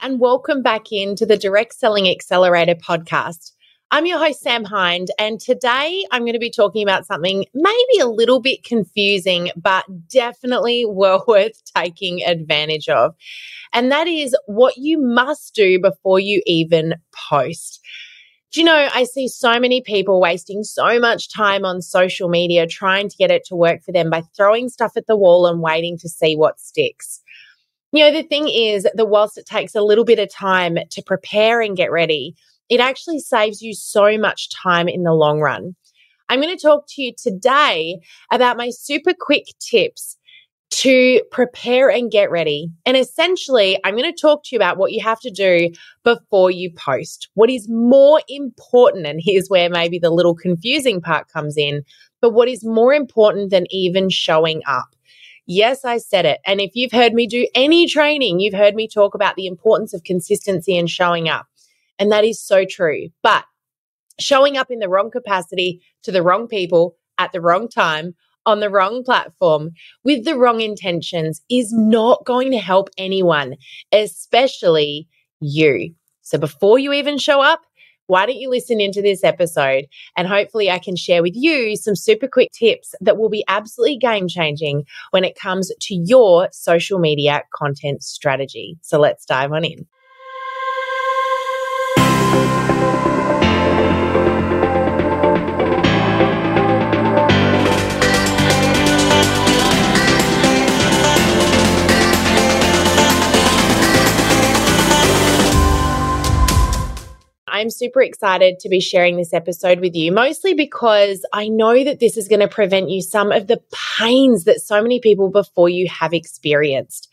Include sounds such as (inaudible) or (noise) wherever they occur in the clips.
and welcome back into the Direct Selling Accelerator podcast. I'm your host, Sam Hind, and today I'm going to be talking about something maybe a little bit confusing, but definitely well (laughs) worth taking advantage of. And that is what you must do before you even post. Do you know, I see so many people wasting so much time on social media trying to get it to work for them by throwing stuff at the wall and waiting to see what sticks. You know, the thing is that whilst it takes a little bit of time to prepare and get ready, it actually saves you so much time in the long run. I'm going to talk to you today about my super quick tips to prepare and get ready. And essentially, I'm going to talk to you about what you have to do before you post. What is more important, and here's where maybe the little confusing part comes in, but what is more important than even showing up? Yes, I said it. And if you've heard me do any training, you've heard me talk about the importance of consistency and showing up. And that is so true. But showing up in the wrong capacity to the wrong people at the wrong time on the wrong platform with the wrong intentions is not going to help anyone, especially you. So before you even show up, why don't you listen into this episode and hopefully I can share with you some super quick tips that will be absolutely game changing when it comes to your social media content strategy. So let's dive on in. I'm super excited to be sharing this episode with you, mostly because I know that this is going to prevent you some of the pains that so many people before you have experienced.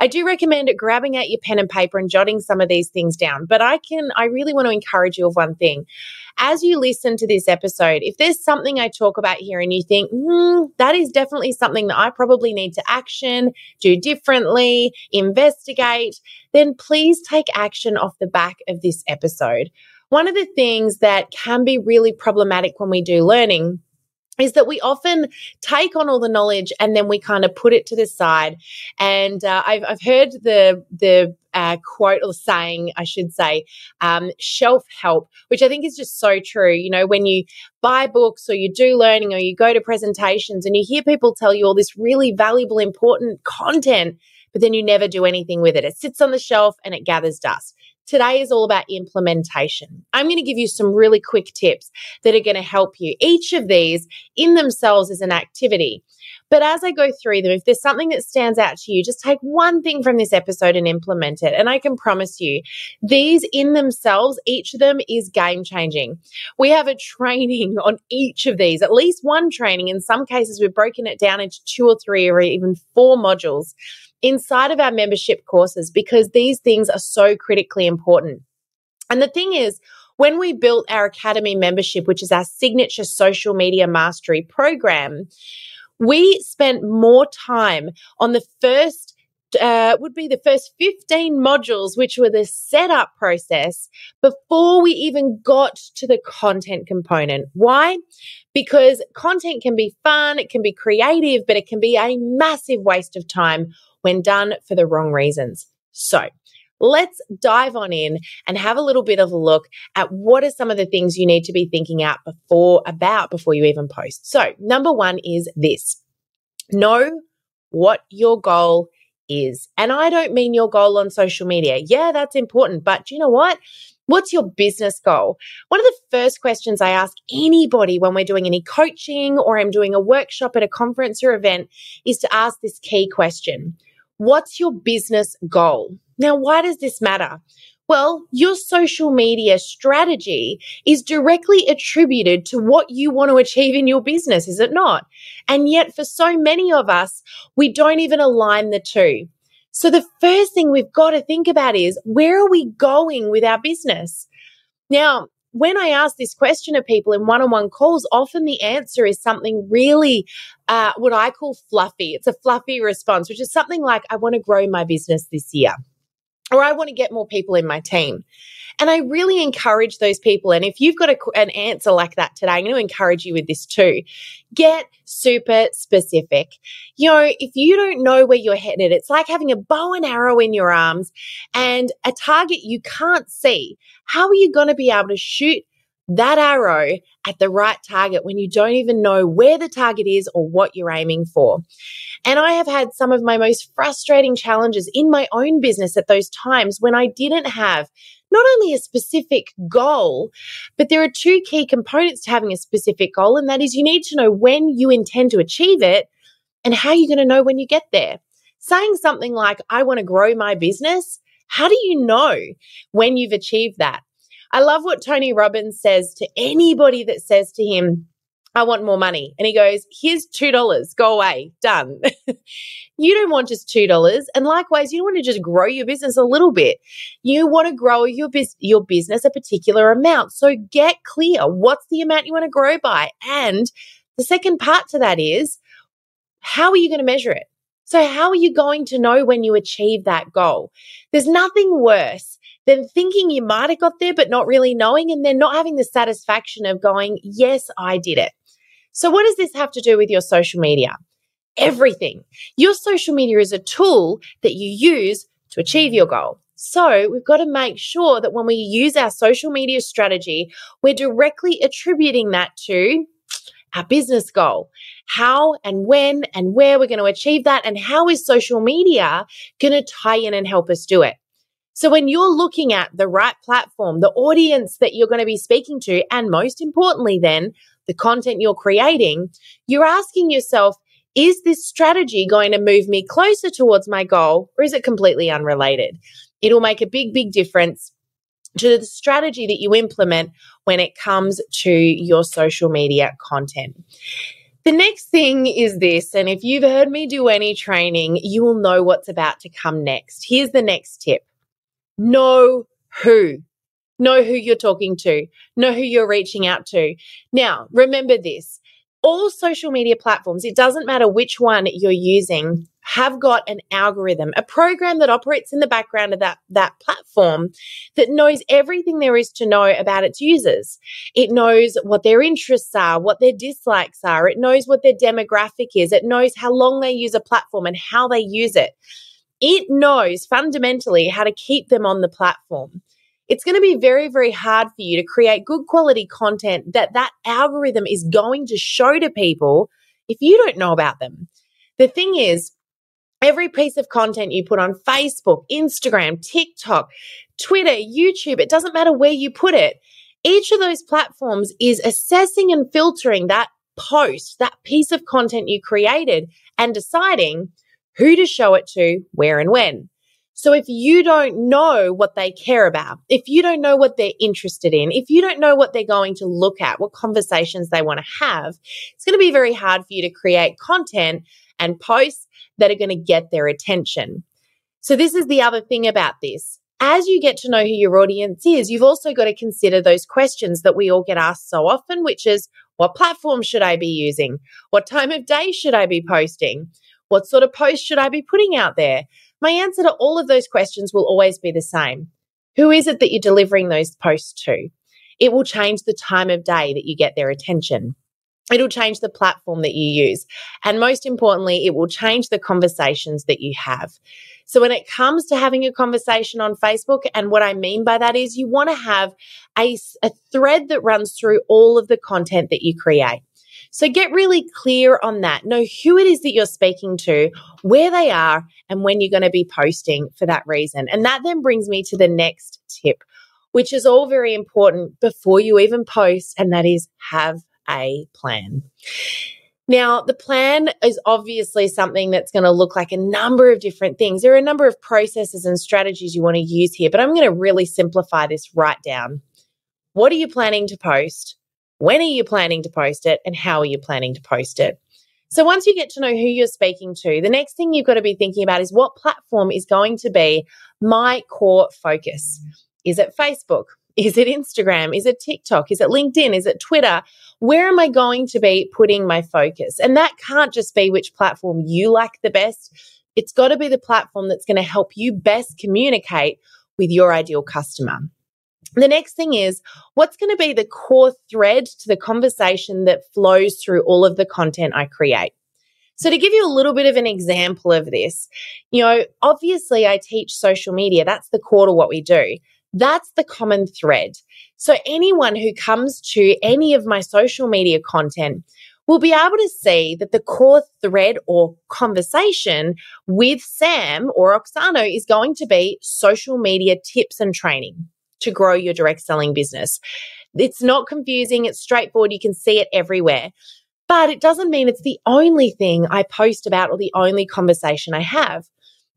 I do recommend grabbing out your pen and paper and jotting some of these things down. But I can, I really want to encourage you of one thing. As you listen to this episode, if there's something I talk about here and you think, hmm, that is definitely something that I probably need to action, do differently, investigate, then please take action off the back of this episode. One of the things that can be really problematic when we do learning is that we often take on all the knowledge and then we kind of put it to the side. And uh, I've, I've heard the the uh, quote or saying, I should say, um, shelf help, which I think is just so true. You know, when you buy books or you do learning or you go to presentations and you hear people tell you all this really valuable, important content, but then you never do anything with it. It sits on the shelf and it gathers dust. Today is all about implementation. I'm going to give you some really quick tips that are going to help you. Each of these in themselves is an activity. But as I go through them, if there's something that stands out to you, just take one thing from this episode and implement it. And I can promise you, these in themselves, each of them is game changing. We have a training on each of these, at least one training. In some cases, we've broken it down into two or three or even four modules inside of our membership courses because these things are so critically important. And the thing is, when we built our Academy membership, which is our signature social media mastery program, we spent more time on the first uh, would be the first 15 modules, which were the setup process before we even got to the content component. Why? Because content can be fun, it can be creative, but it can be a massive waste of time when done for the wrong reasons. So, let's dive on in and have a little bit of a look at what are some of the things you need to be thinking out before about before you even post. So, number 1 is this. Know what your goal is. And I don't mean your goal on social media. Yeah, that's important, but you know what? What's your business goal? One of the first questions I ask anybody when we're doing any coaching or I'm doing a workshop at a conference or event is to ask this key question What's your business goal? Now, why does this matter? Well, your social media strategy is directly attributed to what you want to achieve in your business, is it not? And yet, for so many of us, we don't even align the two. So, the first thing we've got to think about is where are we going with our business? Now, when I ask this question of people in one on one calls, often the answer is something really uh, what I call fluffy. It's a fluffy response, which is something like, I want to grow my business this year. Or I want to get more people in my team. And I really encourage those people. And if you've got a, an answer like that today, I'm going to encourage you with this too. Get super specific. You know, if you don't know where you're headed, it's like having a bow and arrow in your arms and a target you can't see. How are you going to be able to shoot that arrow at the right target when you don't even know where the target is or what you're aiming for. And I have had some of my most frustrating challenges in my own business at those times when I didn't have not only a specific goal, but there are two key components to having a specific goal. And that is you need to know when you intend to achieve it and how you're going to know when you get there. Saying something like, I want to grow my business. How do you know when you've achieved that? I love what Tony Robbins says to anybody that says to him, I want more money. And he goes, Here's $2. Go away. Done. (laughs) you don't want just $2. And likewise, you don't want to just grow your business a little bit. You want to grow your, bus- your business a particular amount. So get clear. What's the amount you want to grow by? And the second part to that is, how are you going to measure it? So, how are you going to know when you achieve that goal? There's nothing worse than thinking you might have got there, but not really knowing, and then not having the satisfaction of going, Yes, I did it. So, what does this have to do with your social media? Everything. Your social media is a tool that you use to achieve your goal. So, we've got to make sure that when we use our social media strategy, we're directly attributing that to our business goal. How and when and where we're going to achieve that, and how is social media going to tie in and help us do it? So, when you're looking at the right platform, the audience that you're going to be speaking to, and most importantly, then the content you're creating, you're asking yourself, is this strategy going to move me closer towards my goal, or is it completely unrelated? It'll make a big, big difference to the strategy that you implement when it comes to your social media content. The next thing is this, and if you've heard me do any training, you will know what's about to come next. Here's the next tip know who. Know who you're talking to, know who you're reaching out to. Now, remember this all social media platforms, it doesn't matter which one you're using, have got an algorithm, a program that operates in the background of that, that platform that knows everything there is to know about its users. It knows what their interests are, what their dislikes are. It knows what their demographic is. It knows how long they use a platform and how they use it. It knows fundamentally how to keep them on the platform it's going to be very, very hard for you to create good quality content that that algorithm is going to show to people if you don't know about them. The thing is, every piece of content you put on Facebook, Instagram, TikTok, Twitter, YouTube, it doesn't matter where you put it. Each of those platforms is assessing and filtering that post, that piece of content you created, and deciding who to show it to, where and when. So if you don't know what they care about, if you don't know what they're interested in, if you don't know what they're going to look at, what conversations they want to have, it's going to be very hard for you to create content and posts that are going to get their attention. So this is the other thing about this. As you get to know who your audience is, you've also got to consider those questions that we all get asked so often, which is what platform should I be using? What time of day should I be posting? What sort of post should I be putting out there? My answer to all of those questions will always be the same. Who is it that you're delivering those posts to? It will change the time of day that you get their attention. It'll change the platform that you use. And most importantly, it will change the conversations that you have. So when it comes to having a conversation on Facebook, and what I mean by that is you want to have a, a thread that runs through all of the content that you create. So get really clear on that. Know who it is that you're speaking to, where they are, and when you're going to be posting for that reason. And that then brings me to the next tip, which is all very important before you even post, and that is have a plan. Now, the plan is obviously something that's going to look like a number of different things. There are a number of processes and strategies you want to use here, but I'm going to really simplify this right down. What are you planning to post? When are you planning to post it? And how are you planning to post it? So once you get to know who you're speaking to, the next thing you've got to be thinking about is what platform is going to be my core focus. Is it Facebook? (laughs) Is it Instagram? Is it TikTok? Is it LinkedIn? Is it Twitter? Where am I going to be putting my focus? And that can't just be which platform you like the best. It's got to be the platform that's going to help you best communicate with your ideal customer. The next thing is what's going to be the core thread to the conversation that flows through all of the content I create. So, to give you a little bit of an example of this, you know, obviously I teach social media, that's the core to what we do. That's the common thread. So, anyone who comes to any of my social media content will be able to see that the core thread or conversation with Sam or Oksana is going to be social media tips and training to grow your direct selling business. It's not confusing, it's straightforward. You can see it everywhere. But it doesn't mean it's the only thing I post about or the only conversation I have.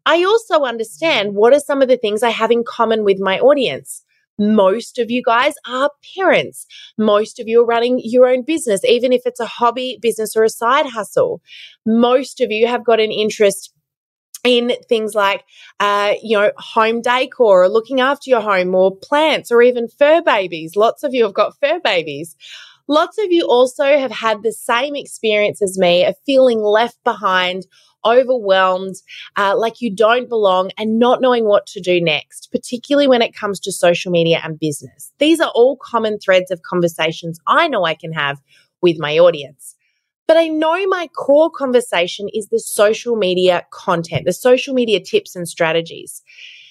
I also understand what are some of the things I have in common with my audience. Most of you guys are parents. Most of you are running your own business, even if it's a hobby business or a side hustle. Most of you have got an interest in things like, uh, you know, home decor or looking after your home or plants or even fur babies. Lots of you have got fur babies. Lots of you also have had the same experience as me of feeling left behind, overwhelmed, uh, like you don't belong, and not knowing what to do next, particularly when it comes to social media and business. These are all common threads of conversations I know I can have with my audience. But I know my core conversation is the social media content, the social media tips and strategies.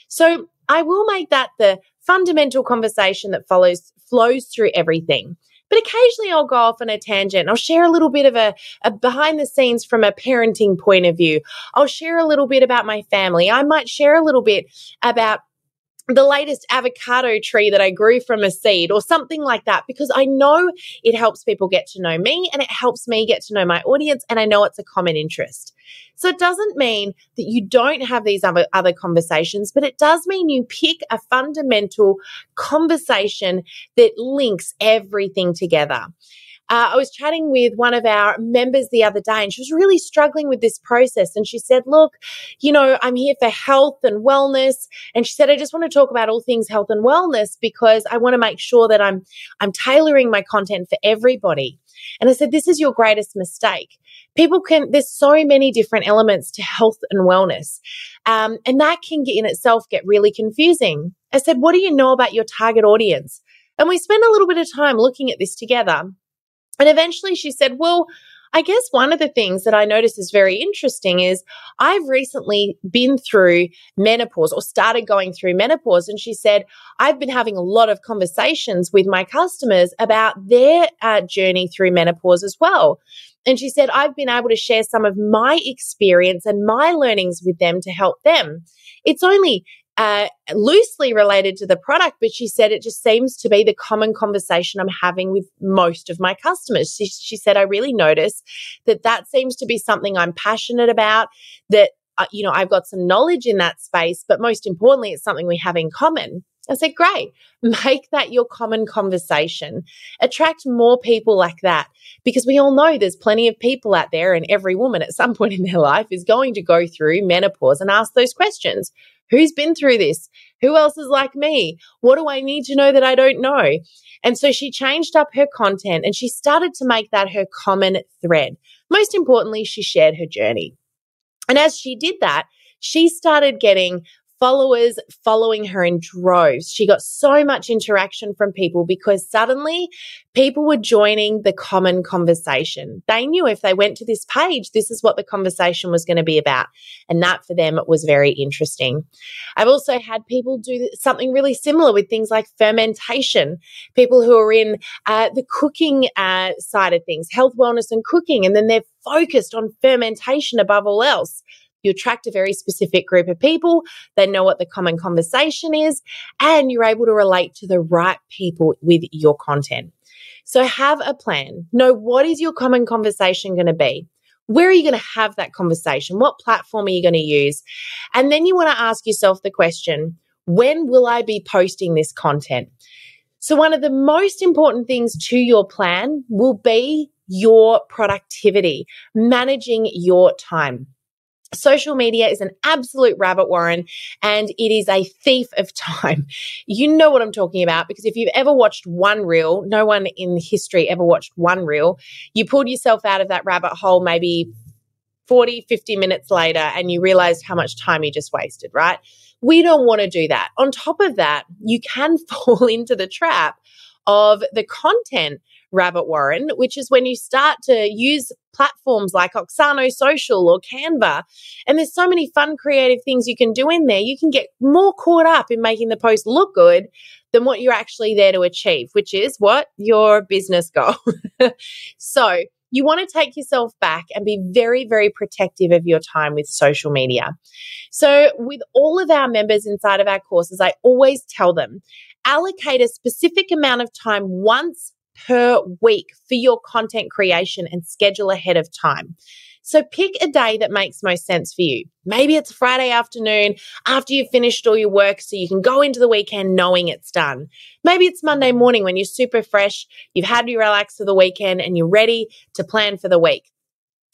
So I will make that the fundamental conversation that follows flows through everything. But occasionally I'll go off on a tangent. I'll share a little bit of a, a, behind the scenes from a parenting point of view. I'll share a little bit about my family. I might share a little bit about the latest avocado tree that I grew from a seed or something like that because I know it helps people get to know me and it helps me get to know my audience and I know it's a common interest. So it doesn't mean that you don't have these other, other conversations, but it does mean you pick a fundamental conversation that links everything together. Uh, I was chatting with one of our members the other day, and she was really struggling with this process. And she said, Look, you know, I'm here for health and wellness. And she said, I just want to talk about all things health and wellness because I want to make sure that I'm I'm tailoring my content for everybody. And I said, This is your greatest mistake. People can, there's so many different elements to health and wellness. Um, and that can get in itself get really confusing. I said, What do you know about your target audience? And we spent a little bit of time looking at this together. And eventually she said, Well, I guess one of the things that I notice is very interesting is I've recently been through menopause or started going through menopause. And she said, I've been having a lot of conversations with my customers about their uh, journey through menopause as well. And she said, I've been able to share some of my experience and my learnings with them to help them. It's only uh, loosely related to the product, but she said it just seems to be the common conversation I'm having with most of my customers. She, she said, I really notice that that seems to be something I'm passionate about, that, uh, you know, I've got some knowledge in that space, but most importantly, it's something we have in common. I said, great, (laughs) make that your common conversation. Attract more people like that because we all know there's plenty of people out there, and every woman at some (laughs) point in their life is going to go through menopause and ask those questions. Who's been through this? Who else is like me? What do I need to know that I don't know? And so she changed up her content and she started to make that her common thread. Most importantly, she shared her journey. And as she did that, she started getting followers following her in droves. She got so much interaction from people because suddenly people were joining the common conversation. They knew if they went to this page, this is what the conversation was going to be about. And that for them was very interesting. I've also had people do something really similar with things like fermentation, people who are in uh, the cooking uh, side of things, health, wellness, and cooking. And then they're focused on fermentation above all else. You attract a very specific group of people. They know what the common conversation is, and you're able to relate to the right people with your content. So have a plan. Know what is your common conversation going to be? Where are you going to have that conversation? What platform are you going to use? And then you want to ask yourself the question, when will I be posting this content? So one of the most important things to your plan will be your productivity, managing your time. Social media is an absolute rabbit warren and it is a thief of time. (laughs) You know what I'm talking about because if you've ever watched one reel, no one in history ever watched one reel, you pulled yourself out of that rabbit hole maybe 40, 50 minutes later and you realized how much time you just wasted, right? We don't want to do that. On top of that, you can (laughs) fall into the trap of the content rabbit warren, which is when you start to use platforms like Oxano Social or Canva. And there's so many fun, creative things you can do in there. You can get more caught up in making the post look good than what you're actually there to achieve, which is what? Your business goal. (laughs) so, you want to take yourself back and be very, very protective of your time with social media. So, with all of our members inside of our courses, I always tell them allocate a specific amount of time once per week for your content creation and schedule ahead of time. So pick a day that makes most sense for you. Maybe it's Friday afternoon after you've finished all your work so you can go into the weekend knowing it's done. Maybe it's Monday morning when you're super fresh, you've had your relax for the weekend and you're ready to plan for the week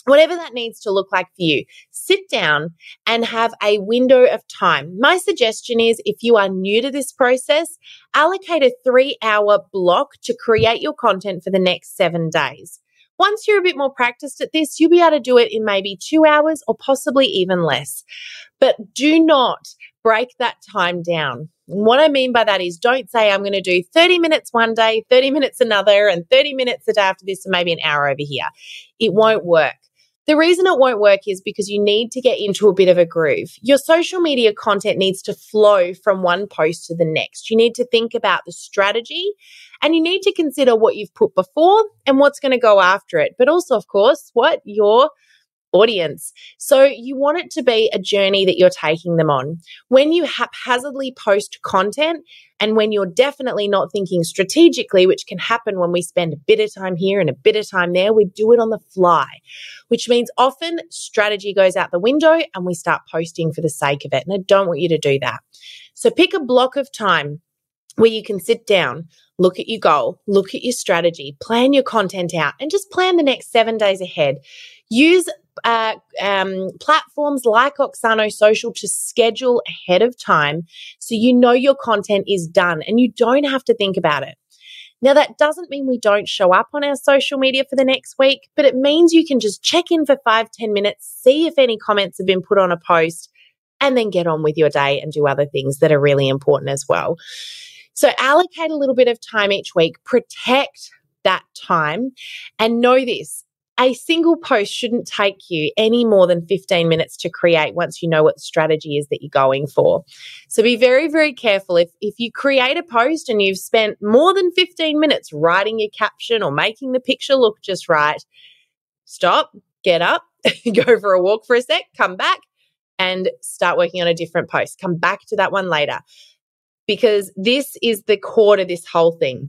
whatever that needs to look like for you, sit down and have a window of time. My suggestion is if you are new to this process, allocate a three hour block to create your content for the next seven days. Once you're a bit more practiced at this, you'll be able to do it in maybe two hours or possibly even less. But do not break that time down. what I mean by that is don't say I'm going to do 30 minutes one day, 30 minutes another, and 30 minutes the day after this, and maybe an hour over here. It won't work. The reason it won't work is because you need to get into a bit of a groove. Your social media content needs to flow from one post to the next. You need to think about the strategy and you need to consider what you've put before and what's going to go after it. But also, of course, what your audience. So you want it to be a journey that you're taking them on. When you haphazardly post content and when you're definitely not thinking strategically, which can happen when we spend a bit of time here and a bit of time there, we do it on the fly, which means often strategy goes out the window and we start posting for the sake of it. And I don't want you to do that. So pick a block of time where you can sit down, look at your goal, look at your strategy, plan your content out, and just plan the next seven days ahead. Use uh, um, platforms like Oxano Social to schedule ahead of time so you know your content is done and you don't have to think about it. Now, that doesn't mean we don't show up on our social media for the next week, but it means you can just check in for five, ten minutes, see if any comments have been put on a post, and then get on with your day and do other things that are really important as well. So, allocate a little bit of time each week, protect that time, and know this a single post shouldn't take you any more than 15 minutes to create once you know what the strategy is that you're going for. So be very, very careful. If, if you create a post and you've spent more than 15 minutes writing your caption or making the picture look just right, stop, get up, (laughs) go for a walk for a sec, come back and start working on a different post. Come back to that one later because this is the core to this whole thing.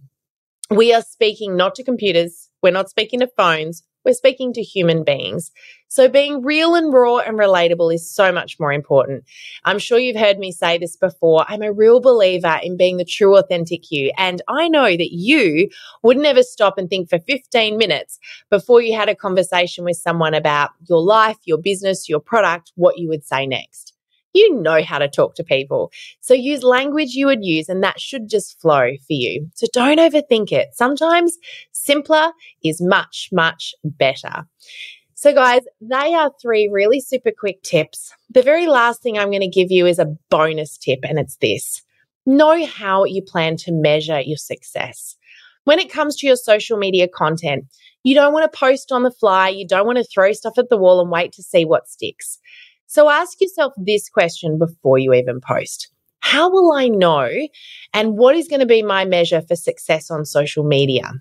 We are speaking not to computers. We're not speaking to phones. We're speaking to human beings. So being real and raw and relatable is so much more important. I'm sure you've heard me say this before. I'm a real believer in being the true, authentic you. And I know that you would never stop and think for 15 minutes before you had a conversation with someone about your life, your business, your product, what you would say next you know how to talk to people. So use language you would use, and that should just flow for you. So don't overthink it. Sometimes simpler is much, much better. So, guys, they are three really super quick tips. The very last thing I'm going to give you is a bonus tip, and it's this know how you plan to measure your success. When it comes to your social media content, you don't want to post on the fly, you don't want to throw stuff at the wall and wait to see what sticks. So ask yourself this question before you even post. How will I know? And what is going to be my measure for success on social media?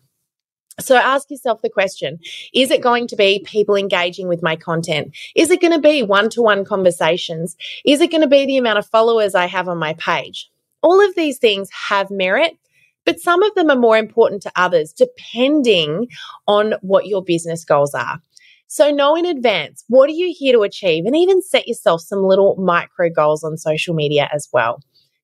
So ask yourself the question Is it going to be people engaging with my content? Is it going to be one to one conversations? Is it going to be the amount of followers I have on my page? All of these things have merit, but some of them are more important to others depending on what your business goals are. So know in advance what are you here to achieve and even set yourself some little micro goals on social media as well.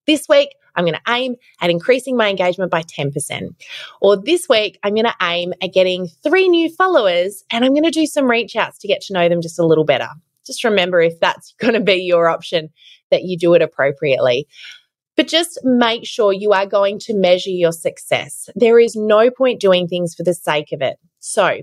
This week, I'm going to aim at increasing my engagement by 10%. Or this week, I'm going to aim at getting three new followers and I'm going to do some reach outs to get to know them just a little better. Just remember if that's (laughs) going to be your option, that you do it appropriately. But just make sure you are going to measure your success. There is no point doing things for the sake of it. So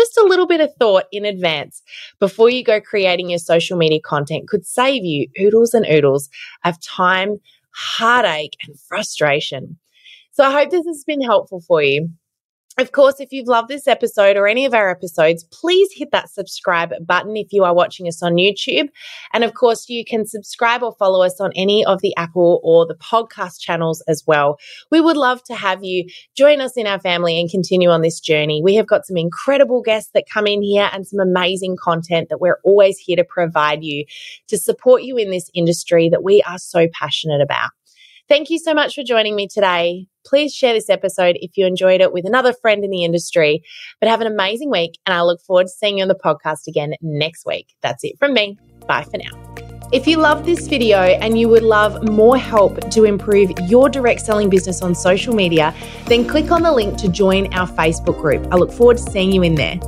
just a little bit of thought in advance before you go creating your social media content could save you oodles and oodles of time, heartache, and frustration. So I hope this has been helpful for you. Of course, if you've loved this episode or any of our episodes, please hit that subscribe button if you are watching us on YouTube. And of course, you can subscribe or follow us on any of the Apple or the podcast channels as well. We would love to have you join us in our family and continue on this journey. We have got some incredible guests that come in here and some amazing content that we're always here to provide you to support you in this industry that we are so passionate about. Thank you so much for joining me today. Please share this episode if you enjoyed it with another friend in the industry. But have an amazing week, and I look forward to seeing you on the podcast again next week. That's it from me. Bye for now. If you love this video and you would love more help to improve your direct selling business on social media, then click on the link to join our Facebook group. I look forward to seeing you in there.